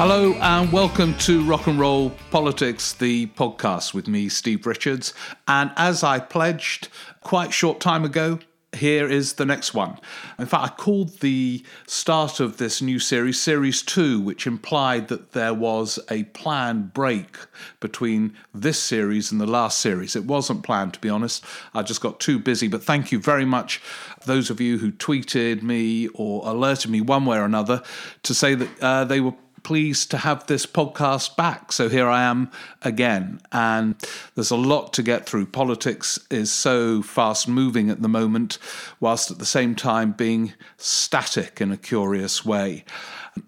Hello and welcome to Rock and Roll Politics, the podcast with me, Steve Richards. And as I pledged quite short time ago, here is the next one. In fact, I called the start of this new series Series 2, which implied that there was a planned break between this series and the last series. It wasn't planned, to be honest. I just got too busy. But thank you very much, those of you who tweeted me or alerted me one way or another to say that uh, they were pleased to have this podcast back. So here I am again. And there's a lot to get through. Politics is so fast moving at the moment, whilst at the same time being static in a curious way.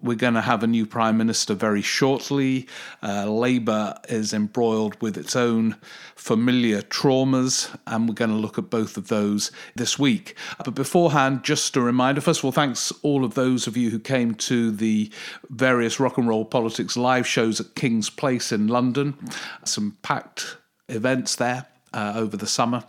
We're going to have a new prime minister very shortly. Uh, Labour is embroiled with its own familiar traumas, and we're going to look at both of those this week. But beforehand, just a reminder first of all, thanks all of those of you who came to the various rock and roll politics live shows at King's Place in London. Some packed events there. Uh, over the summer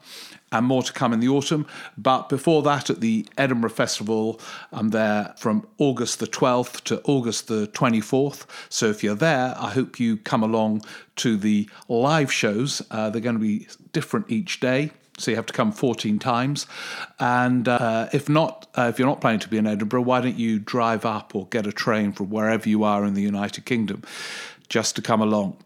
and more to come in the autumn. But before that, at the Edinburgh Festival, I'm there from August the 12th to August the 24th. So if you're there, I hope you come along to the live shows. Uh, they're going to be different each day. So you have to come 14 times, and uh, if not, uh, if you're not planning to be in Edinburgh, why don't you drive up or get a train from wherever you are in the United Kingdom, just to come along?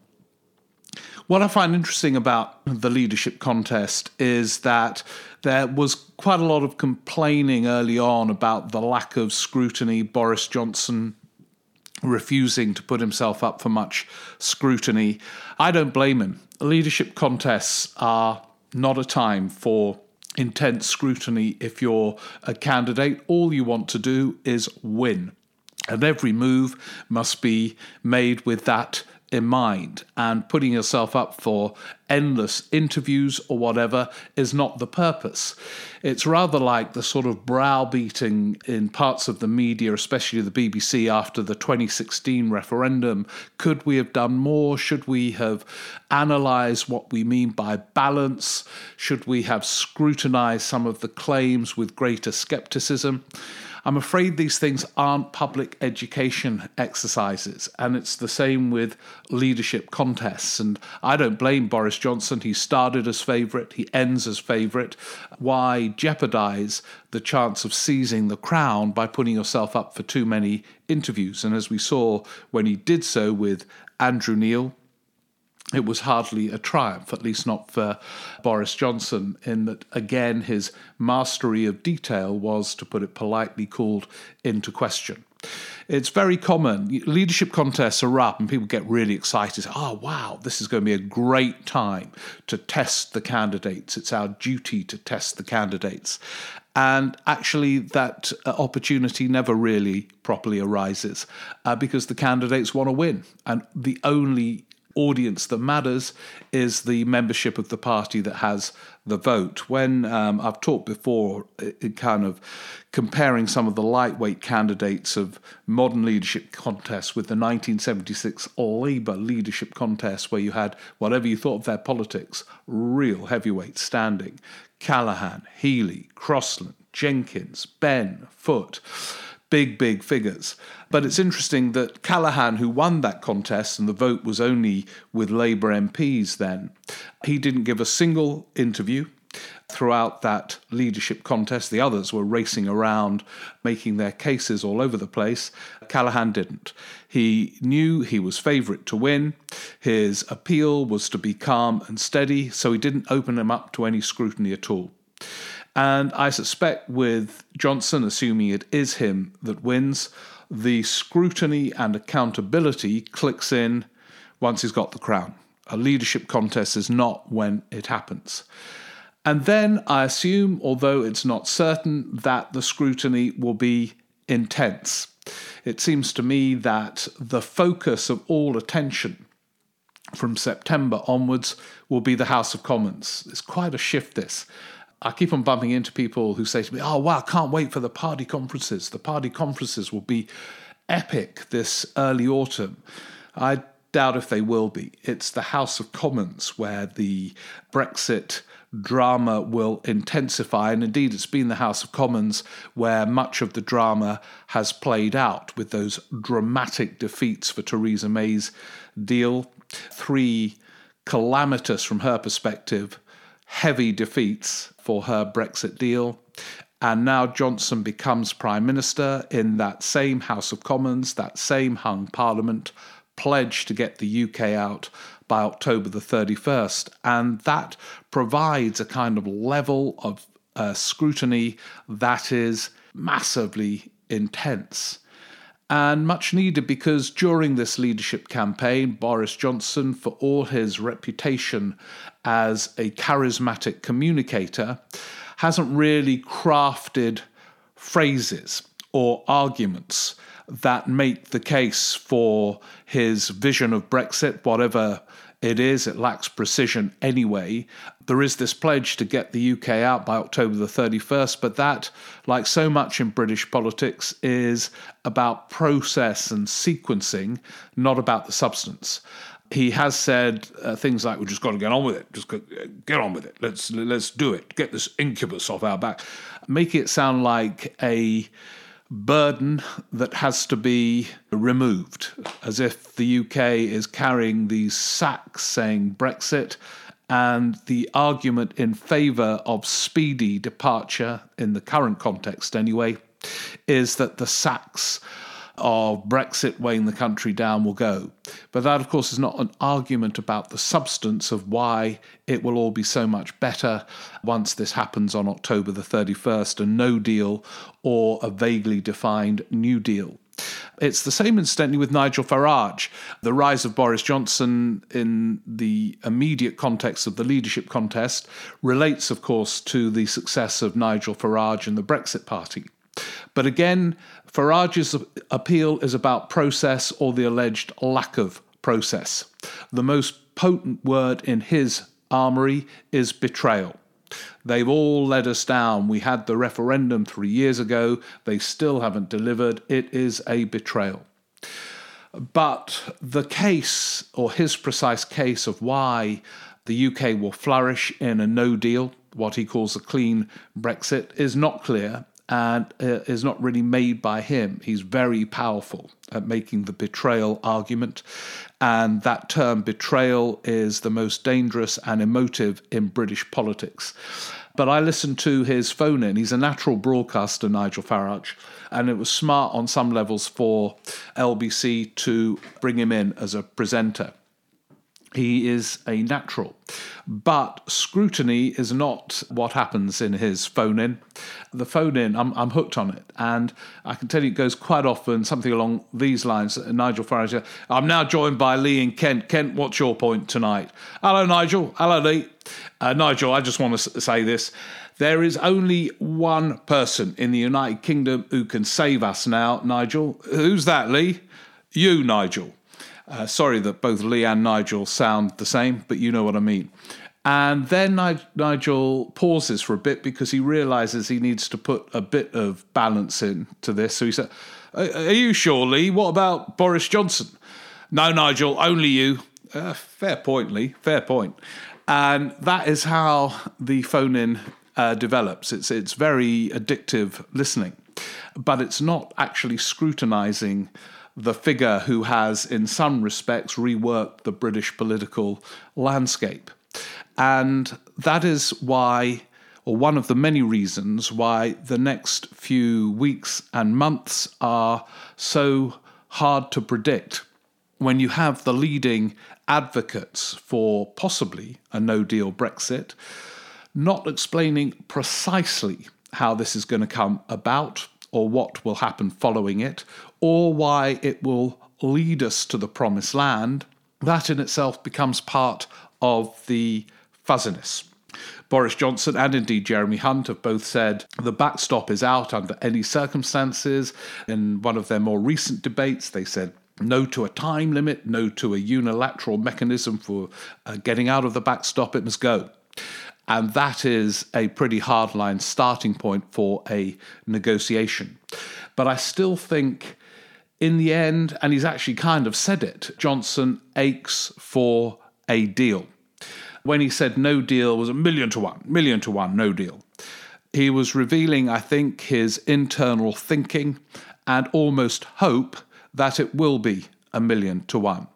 What I find interesting about the leadership contest is that there was quite a lot of complaining early on about the lack of scrutiny. Boris Johnson refusing to put himself up for much scrutiny. I don't blame him. Leadership contests are not a time for intense scrutiny if you're a candidate. All you want to do is win. And every move must be made with that in mind and putting yourself up for endless interviews or whatever is not the purpose. It's rather like the sort of browbeating in parts of the media, especially the BBC, after the 2016 referendum. Could we have done more? Should we have analysed what we mean by balance? Should we have scrutinised some of the claims with greater scepticism? I'm afraid these things aren't public education exercises, and it's the same with leadership contests. And I don't blame Boris Johnson. He started as favourite, he ends as favourite. Why jeopardise the chance of seizing the crown by putting yourself up for too many interviews? And as we saw when he did so with Andrew Neil, it was hardly a triumph, at least not for Boris Johnson, in that again his mastery of detail was, to put it politely, called into question. It's very common. Leadership contests are up, and people get really excited. Oh, wow, this is going to be a great time to test the candidates. It's our duty to test the candidates. And actually, that uh, opportunity never really properly arises uh, because the candidates want to win. And the only audience that matters is the membership of the party that has the vote. When um, I've talked before, it, kind of comparing some of the lightweight candidates of modern leadership contests with the 1976 Labour leadership contest, where you had whatever you thought of their politics, real heavyweights standing Callaghan, Healey, Crosland, Jenkins, Benn, Foot big, big figures. But it's interesting that Callaghan, who won that contest, and the vote was only with Labour MPs then, he didn't give a single interview throughout that leadership contest. The others were racing around, making their cases all over the place. Callaghan didn't. He knew he was favourite to win. His appeal was to be calm and steady, so he didn't open him up to any scrutiny at all. And I suspect with Johnson, assuming it is him that wins, the scrutiny and accountability clicks in once he's got the crown. A leadership contest is not when it happens. And then I assume, although it's not certain, that the scrutiny will be intense. It seems to me that the focus of all attention from September onwards will be the House of Commons. It's quite a shift, this. I keep on bumping into people who say to me, Oh, wow, I can't wait for the party conferences. The party conferences will be epic this early autumn. I doubt if they will be. It's the House of Commons where the Brexit drama will intensify. And indeed, it's been the House of Commons where much of the drama has played out with those dramatic defeats for Theresa May's deal. Three calamitous, from her perspective, heavy defeats for her Brexit deal. And now Johnson becomes Prime Minister in that same House of Commons, that same hung Parliament, pledged to get the UK out by October the 31st. And that provides a kind of level of uh, scrutiny that is massively intense. And much needed because during this leadership campaign, Boris Johnson, for all his reputation as a charismatic communicator, hasn't really crafted phrases or arguments that make the case for his vision of Brexit, whatever it is. It lacks precision anyway. There is this pledge to get the UK out by October the 31st, but that, like so much in British politics, is about process and sequencing, not about the substance he has said uh, things like, "We've just got to get on with it. Just get on with it. Let's let's do it. Get this incubus off our back." Make it sound like a burden that has to be removed, as if the UK is carrying these sacks saying Brexit, and the argument in favour of speedy departure in the current context, anyway, is that the sacks of Brexit weighing the country down will go. But that, of course, is not an argument about the substance of why it will all be so much better once this happens on October the 31st a no deal or a vaguely defined new deal. It's the same, incidentally, with Nigel Farage. The rise of Boris Johnson in the immediate context of the leadership contest relates, of course, to the success of Nigel Farage and the Brexit Party. But again, Farage's appeal is about process or the alleged lack of process. The most potent word in his armory is betrayal. They've all let us down. We had the referendum three years ago. They still haven't delivered. It is a betrayal. But the case, or his precise case, of why the UK will flourish in a no deal, what he calls a clean Brexit, is not clear and uh, is not really made by him. He's very powerful at making the betrayal argument, and that term betrayal is the most dangerous and emotive in British politics. But I listened to his phone in. He's a natural broadcaster, Nigel Farage, and it was smart on some levels for LBC to bring him in as a presenter. He is a natural. But scrutiny is not what happens in his phone in. The phone in, I'm, I'm hooked on it. And I can tell you it goes quite often something along these lines. Nigel Farage, I'm now joined by Lee and Kent. Kent, what's your point tonight? Hello, Nigel. Hello, Lee. Uh, Nigel, I just want to say this. There is only one person in the United Kingdom who can save us now, Nigel. Who's that, Lee? You, Nigel. Uh, sorry that both Lee and Nigel sound the same, but you know what I mean. And then Nigel pauses for a bit because he realizes he needs to put a bit of balance into this. So he said, Are you sure, Lee? What about Boris Johnson? No, Nigel, only you. Uh, fair point, Lee. Fair point. And that is how the phone in uh, develops. It's, it's very addictive listening, but it's not actually scrutinizing the figure who has, in some respects, reworked the British political landscape. And that is why, or one of the many reasons why the next few weeks and months are so hard to predict. When you have the leading advocates for possibly a no deal Brexit not explaining precisely how this is going to come about or what will happen following it, or why it will lead us to the promised land, that in itself becomes part of the fuzziness. Boris Johnson and indeed Jeremy Hunt have both said the backstop is out under any circumstances. In one of their more recent debates, they said no to a time limit, no to a unilateral mechanism for uh, getting out of the backstop, it must go. And that is a pretty hardline starting point for a negotiation. But I still think, in the end, and he's actually kind of said it, Johnson aches for a deal. when he said no deal was a million to one, million to one, no deal. He was revealing, I think, his internal thinking and almost hope that it will be a million to one.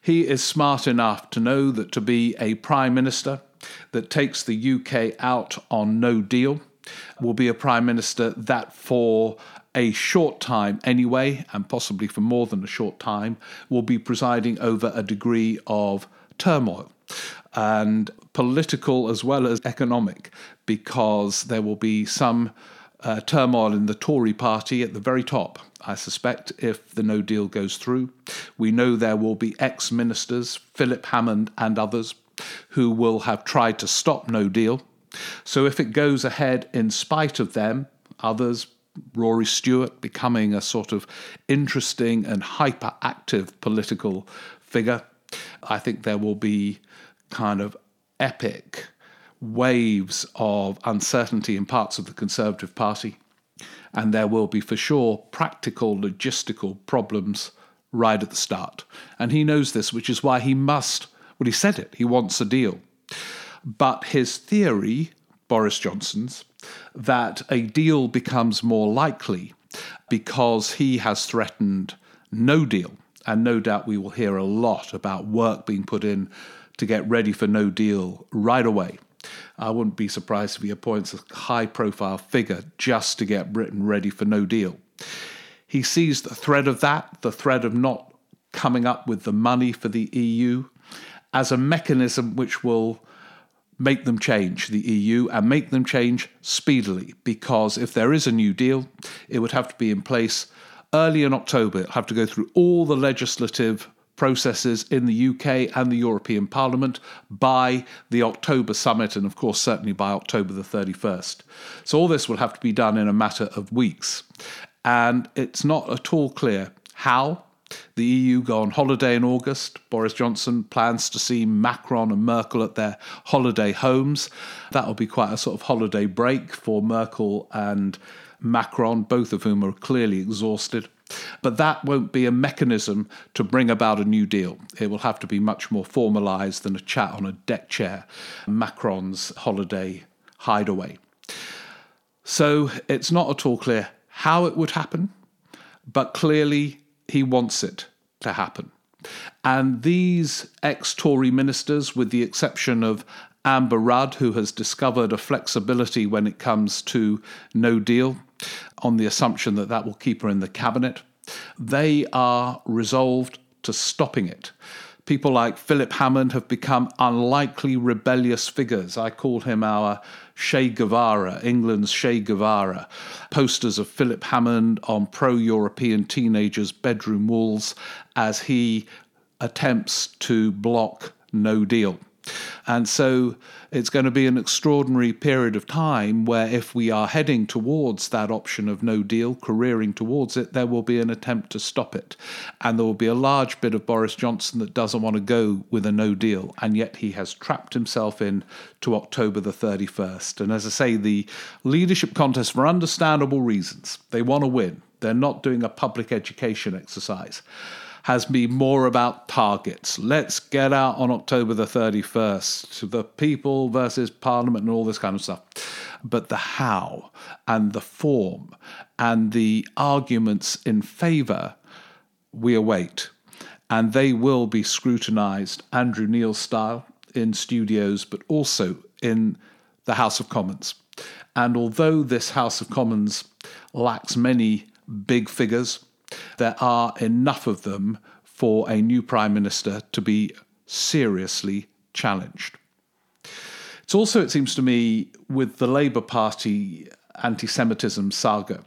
He is smart enough to know that to be a prime minister that takes the UK out on no deal will be a prime minister that, for a short time anyway, and possibly for more than a short time, will be presiding over a degree of turmoil and political as well as economic, because there will be some uh, turmoil in the Tory party at the very top. I suspect if the no deal goes through, we know there will be ex ministers, Philip Hammond and others, who will have tried to stop no deal. So if it goes ahead in spite of them, others, Rory Stewart becoming a sort of interesting and hyperactive political figure, I think there will be kind of epic waves of uncertainty in parts of the Conservative Party. And there will be, for sure, practical logistical problems right at the start. And he knows this, which is why he must, well, he said it, he wants a deal. But his theory, Boris Johnson's, that a deal becomes more likely because he has threatened no deal. And no doubt we will hear a lot about work being put in to get ready for no deal right away. I wouldn't be surprised if he appoints a high profile figure just to get Britain ready for no deal. He sees the threat of that, the threat of not coming up with the money for the EU, as a mechanism which will make them change, the EU, and make them change speedily. Because if there is a new deal, it would have to be in place early in October. It'll have to go through all the legislative processes in the UK and the European Parliament by the October summit, and of course, certainly by October the 31st. So, all this will have to be done in a matter of weeks. And it's not at all clear how the EU go on holiday in August. Boris Johnson plans to see Macron and Merkel at their holiday homes. That will be quite a sort of holiday break for Merkel and Macron, both of whom are clearly exhausted. But that won't be a mechanism to bring about a new deal. It will have to be much more formalised than a chat on a deck chair, Macron's holiday hideaway. So it's not at all clear how it would happen, but clearly he wants it to happen. And these ex Tory ministers, with the exception of Amber Rudd, who has discovered a flexibility when it comes to no deal, on the assumption that that will keep her in the cabinet. They are resolved to stopping it. People like Philip Hammond have become unlikely rebellious figures. I call him our Che Guevara, England's Che Guevara. Posters of Philip Hammond on pro European teenagers' bedroom walls as he attempts to block no deal. And so it's going to be an extraordinary period of time where, if we are heading towards that option of no deal, careering towards it, there will be an attempt to stop it. And there will be a large bit of Boris Johnson that doesn't want to go with a no deal. And yet he has trapped himself in to October the 31st. And as I say, the leadership contest, for understandable reasons, they want to win. They're not doing a public education exercise has been more about targets. Let's get out on October the 31st, the people versus Parliament and all this kind of stuff. But the how and the form and the arguments in favour, we await. And they will be scrutinised, Andrew Neil style, in studios, but also in the House of Commons. And although this House of Commons lacks many big figures, there are enough of them for a new Prime Minister to be seriously challenged. It's also, it seems to me, with the Labour Party anti Semitism saga,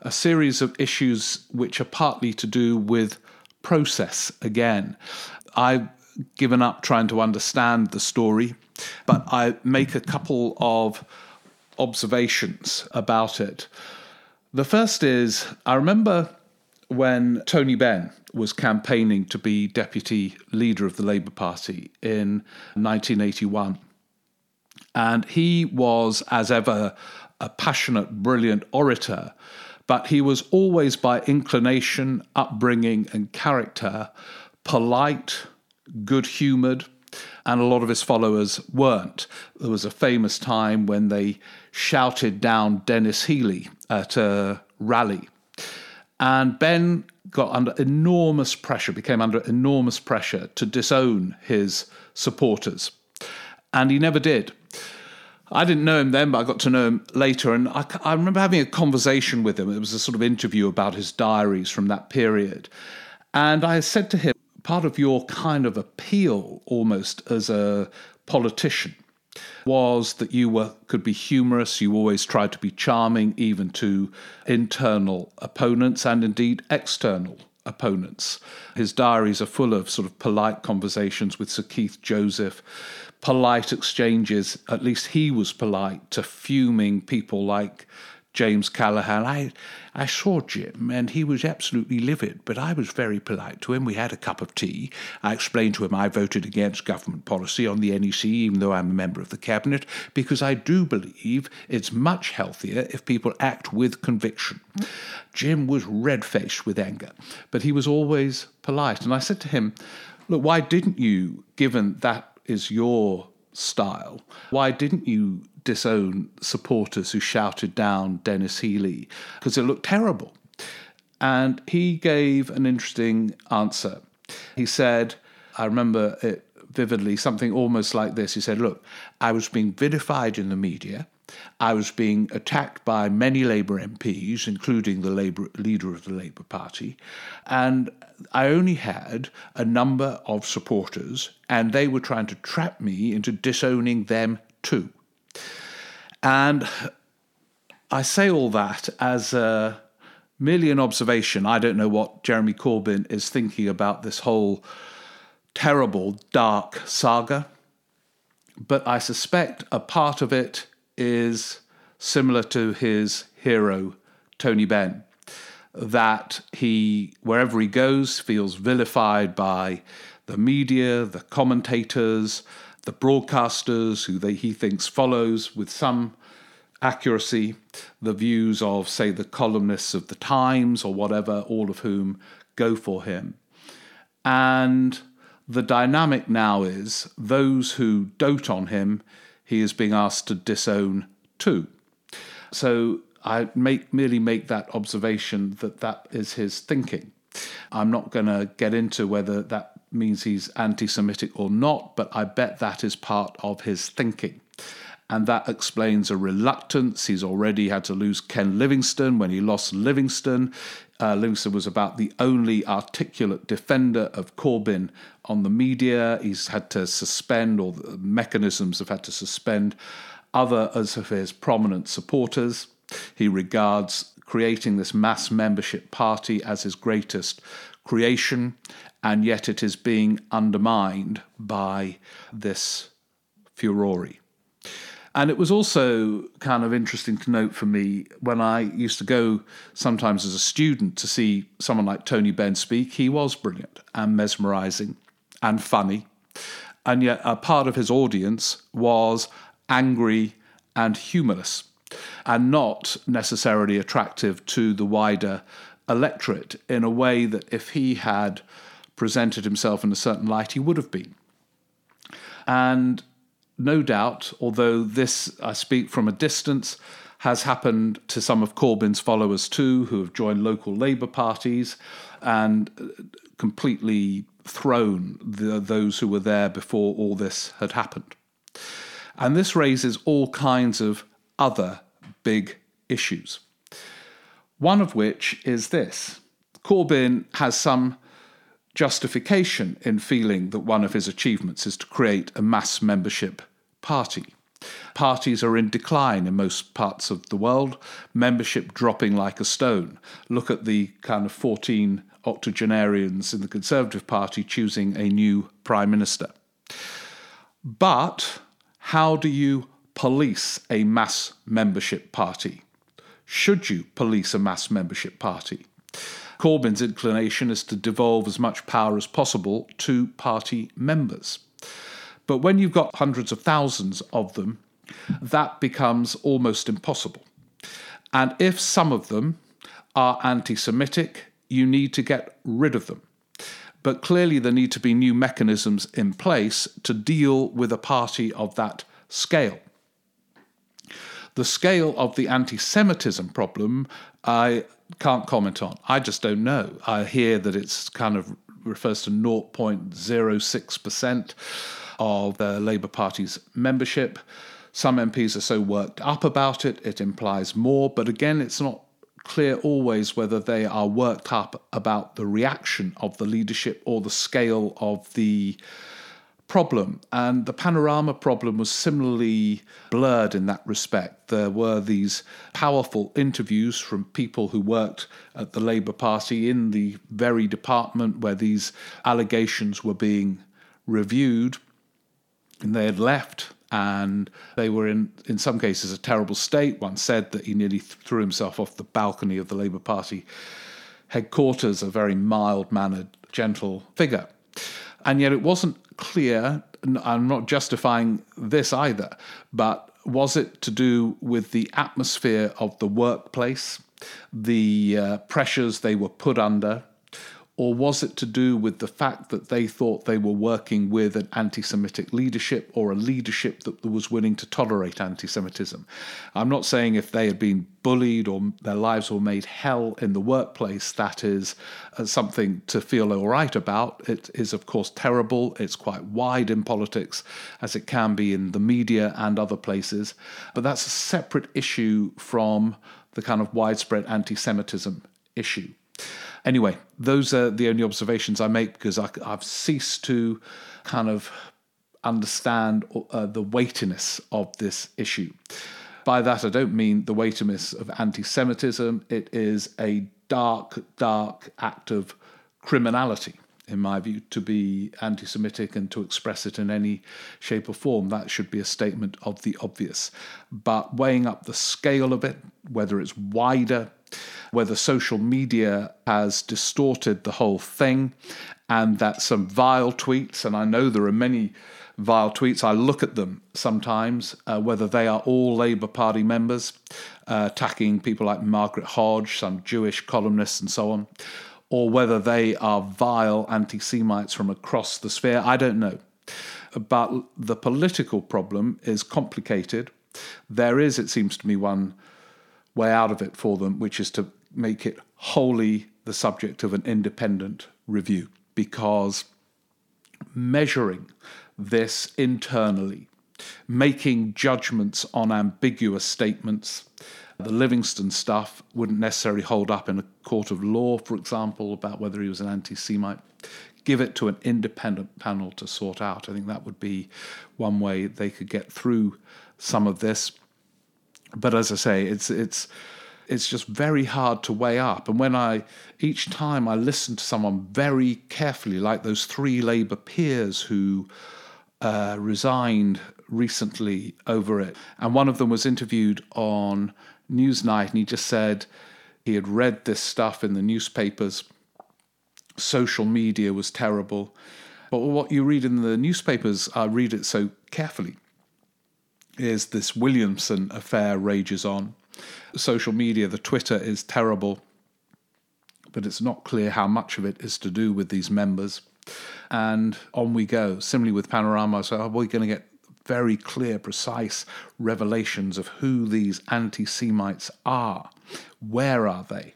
a series of issues which are partly to do with process again. I've given up trying to understand the story, but I make a couple of observations about it. The first is I remember when Tony Benn was campaigning to be deputy leader of the Labour Party in 1981. And he was, as ever, a passionate, brilliant orator, but he was always, by inclination, upbringing, and character, polite, good humoured, and a lot of his followers weren't. There was a famous time when they shouted down Denis Healey at a rally. And Benn got under enormous pressure, became under enormous pressure to disown his supporters. And he never did. I didn't know him then, but I got to know him later. And I, I, remember having a conversation with him. It was a sort of interview about his diaries from that period. And I said to him, part of your kind of appeal almost as a politician was that you were could be humorous you always tried to be charming even to internal opponents and indeed external opponents his diaries are full of sort of polite conversations with Sir Keith Joseph polite exchanges at least he was polite to fuming people like James Callaghan. I, I saw Jim and he was absolutely livid, but I was very polite to him. We had a cup of tea. I explained to him I voted against government policy on the NEC, even though I'm a member of the cabinet, because I do believe it's much healthier if people act with conviction. Jim was red faced with anger, but he was always polite. And I said to him, Look, why didn't you, given that is your style, why didn't you disown supporters who shouted down Denis Healey because it looked terrible. And he gave an interesting answer. He said, I remember it vividly, something almost like this. He said, Look, I was being vilified in the media. I was being attacked by many Labour MPs, including the Labour leader of the Labour Party, and I only had a number of supporters, and they were trying to trap me into disowning them too. And I say all that as a, merely an observation. I don't know what Jeremy Corbyn is thinking about this whole terrible, dark saga, but I suspect a part of it is similar to his hero, Tony Benn. That he, wherever he goes, feels vilified by the media, the commentators, the broadcasters who they, he thinks follows with some accuracy the views of, say, the columnists of the Times or whatever, all of whom go for him. And the dynamic now is those who dote on him, he is being asked to disown too. So I make, merely make that observation that that is his thinking. I'm not going to get into whether that means he's anti Semitic or not, but I bet that is part of his thinking. And that explains a reluctance. He's already had to lose Ken Livingstone. When he lost Livingstone, uh, Livingstone was about the only articulate defender of Corbyn on the media. He's had to suspend, or the mechanisms have had to suspend other of his prominent supporters. He regards creating this mass membership party as his greatest creation, and yet it is being undermined by this furore. And it was also kind of interesting to note for me when I used to go sometimes as a student to see someone like Tony Benn speak. He was brilliant and mesmerizing and funny. And yet, a part of his audience was angry and humorless and not necessarily attractive to the wider electorate in a way that if he had presented himself in a certain light, he would have been. And no doubt, although this, I speak from a distance, has happened to some of Corbyn's followers too, who have joined local Labour parties and uh, completely thrown the, those who were there before all this had happened. And this raises all kinds of other big issues. One of which is this Corbyn has some justification in feeling that one of his achievements is to create a mass membership party. Parties are in decline in most parts of the world, membership dropping like a stone. Look at the kind of 14 octogenarians in the Conservative Party choosing a new Prime Minister. But how do you police a mass membership party? Should you police a mass membership party? Corbyn's inclination is to devolve as much power as possible to party members. But when you've got hundreds of thousands of them, that becomes almost impossible. And if some of them are anti Semitic, you need to get rid of them. But clearly, there need to be new mechanisms in place to deal with a party of that scale. The scale of the anti Semitism problem, I can't comment on. I just don't know. I hear that it's kind of refers to 0.06% of the Labour Party's membership. Some MPs are so worked up about it, it implies more, but again, it's not clear always whether they are worked up about the reaction of the leadership or the scale of the problem. And the panorama problem was similarly blurred in that respect. There were these powerful interviews from people who worked at the Labour Party in the very department where these allegations were being reviewed. And they had left and they were in in some cases a terrible state. One said that he nearly threw himself off the balcony of the Labour Party headquarters, a very mild mannered, gentle figure. And yet it wasn't clear, and I'm not justifying this either, but was it to do with the atmosphere of the workplace, the uh, pressures they were put under, or was it to do with the fact that they thought they were working with an anti Semitic leadership or a leadership that was willing to tolerate anti Semitism? I'm not saying if they had been bullied or their lives were made hell in the workplace, that is uh, something to feel all right about. It is, of course, terrible. It's quite wide in politics, as it can be in the media and other places. But that's a separate issue from the kind of widespread anti Semitism issue. Anyway, those are the only observations I make because I, have ceased to kind of understand uh, the weightiness of this issue. By that, I don't mean the weightiness of anti Semitism. It is a dark, dark act of criminality, in my view, to be anti Semitic and to express it in any shape or form. That should be a statement of the obvious. But weighing up the scale of it, whether it's wider, whether social media has distorted the whole thing, and that some vile tweets, and I know there are many vile tweets, I look at them sometimes, uh, whether they are all Labour Party members, uh, attacking people like Margaret Hodge, some Jewish columnists, and so on, or whether they are vile anti Semites from across the sphere, I don't know. But the political problem is complicated. There is, it seems to me, one way out of it for them, which is to make it wholly the subject of an independent review because measuring this internally, making judgments on ambiguous statements, the Livingstone stuff wouldn't necessarily hold up in a court of law, for example, about whether he was an anti Semite. Give it to an independent panel to sort out. I think that would be one way they could get through some of this. But as I say, it's it's it's just very hard to weigh up. And when I, each time I listen to someone very carefully, like those three Labour peers who uh, resigned recently over it, and one of them was interviewed on Newsnight, and he just said he had read this stuff in the newspapers. Social media was terrible. But what you read in the newspapers, I read it so carefully, is this Williamson affair rages on social media, the Twitter is terrible, but it's not clear how much of it is to do with these members. And on we go. Similarly with Panorama, so are we going to get very clear, precise revelations of who these anti Semites are? Where are they?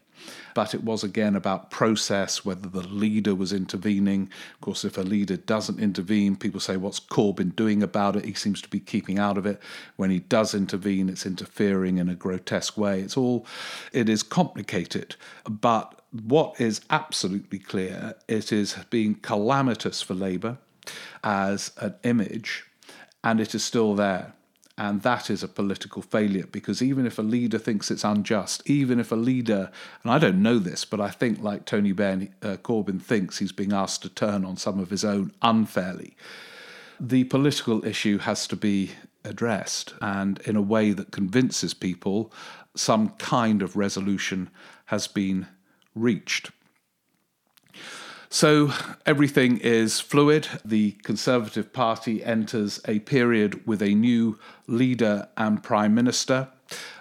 But it was again about process, whether the leader was intervening. Of course, if a leader doesn't intervene, people say, What's Corbyn doing about it? He seems to be keeping out of it. When he does intervene, it's interfering in a grotesque way. It's all, it is complicated, but what is absolutely clear, it is being calamitous for Labour as an image, and it is still there. And that is a political failure because even if a leader thinks it's unjust, even if a leader, and I don't know this, but I think like Tony Benn, uh, Corbyn thinks he's being asked to turn on some of his own unfairly, the political issue has to be addressed and in a way that convinces people some kind of resolution has been reached. So everything is fluid. The Conservative Party enters a period with a new leader and prime minister,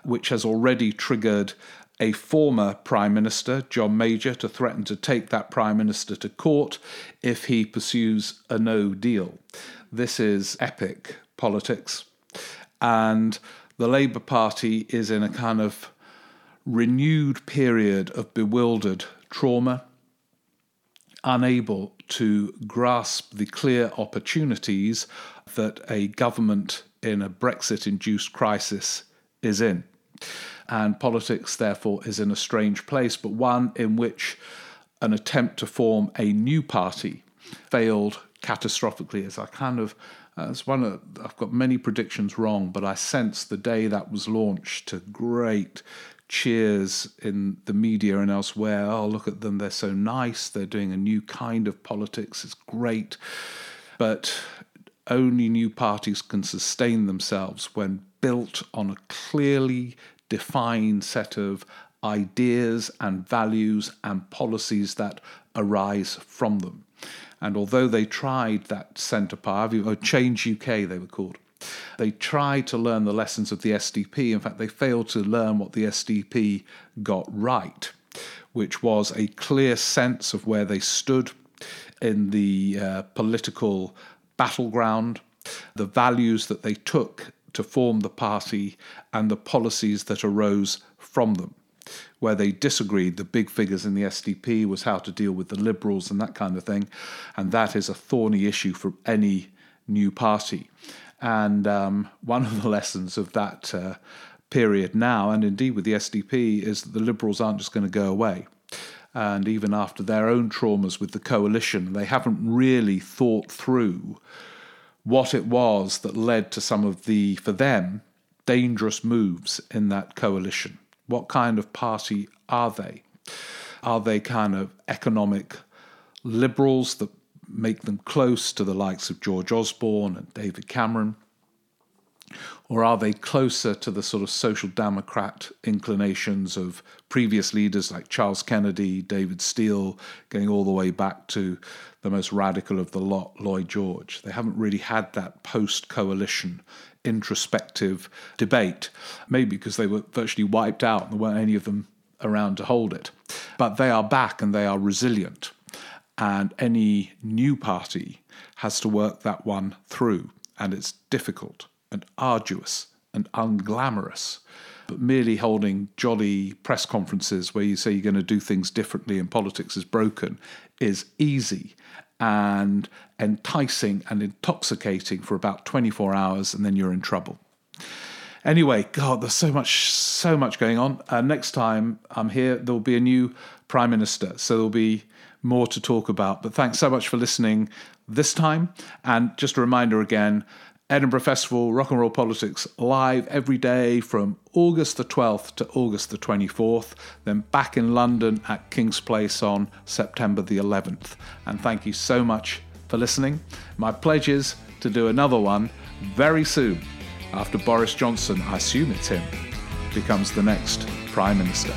which has already triggered a former Prime Minister, John Major, to threaten to take that Prime Minister to court if he pursues a no deal. This is epic politics. And the Labour Party is in a kind of renewed period of bewildered trauma, unable to grasp the clear opportunities that a government in a Brexit induced crisis is in. And politics, therefore, is in a strange place, but one in which an attempt to form a new party failed catastrophically. As I kind of, as one of, I've got many predictions wrong, but I sense the day that was launched to great cheers in the media and elsewhere. Oh, look at them, they're so nice, they're doing a new kind of politics, it's great. But only new parties can sustain themselves when built on a clearly defined set of ideas and values and policies that arise from them. And although they tried that centre party, or oh, Change UK they were called, they tried to learn the lessons of the SDP. In fact, they failed to learn what the SDP got right, which was a clear sense of where they stood in the uh, political battleground, the values that they took to form the party, and the policies that arose from them. Where they disagreed, the big figures in the SDP was how to deal with the Liberals and that kind of thing. And that is a thorny issue for any new party. And um, one of the lessons of that uh, period now, and indeed with the SDP, is that the Liberals aren't just going to go away. And even after their own traumas with the coalition, they haven't really thought through what it was that led to some of the, for them, dangerous moves in that coalition. What kind of party are they? Are they kind of economic liberals that make them close to the likes of George Osborne and David Cameron? Or are they closer to the sort of social democrat inclinations of previous leaders like Charles Kennedy, David Steel, going all the way back to the most radical of the lot, Lloyd George? They haven't really had that post coalition introspective debate, maybe because they were virtually wiped out and there weren't any of them around to hold it. But they are back and they are resilient. And any new party has to work that one through, and it's difficult and arduous and unglamorous. But merely holding jolly press conferences where you say you're going to do things differently and politics is broken is easy and enticing and intoxicating for about 24 hours, and then you're in trouble. Anyway, God, there's so much, so much going on. Uh, next time I'm here, there will be a new prime minister, so there'll be more to talk about. But thanks so much for listening this time. And just a reminder again Edinburgh Festival, Rock and Roll Politics live every day from August the 12th to August the 24th, then back in London at King's Place on September the 11th. And thank you so much for listening. My pledge is to do another one very soon after Boris Johnson, I assume it's him, becomes the next Prime Minister.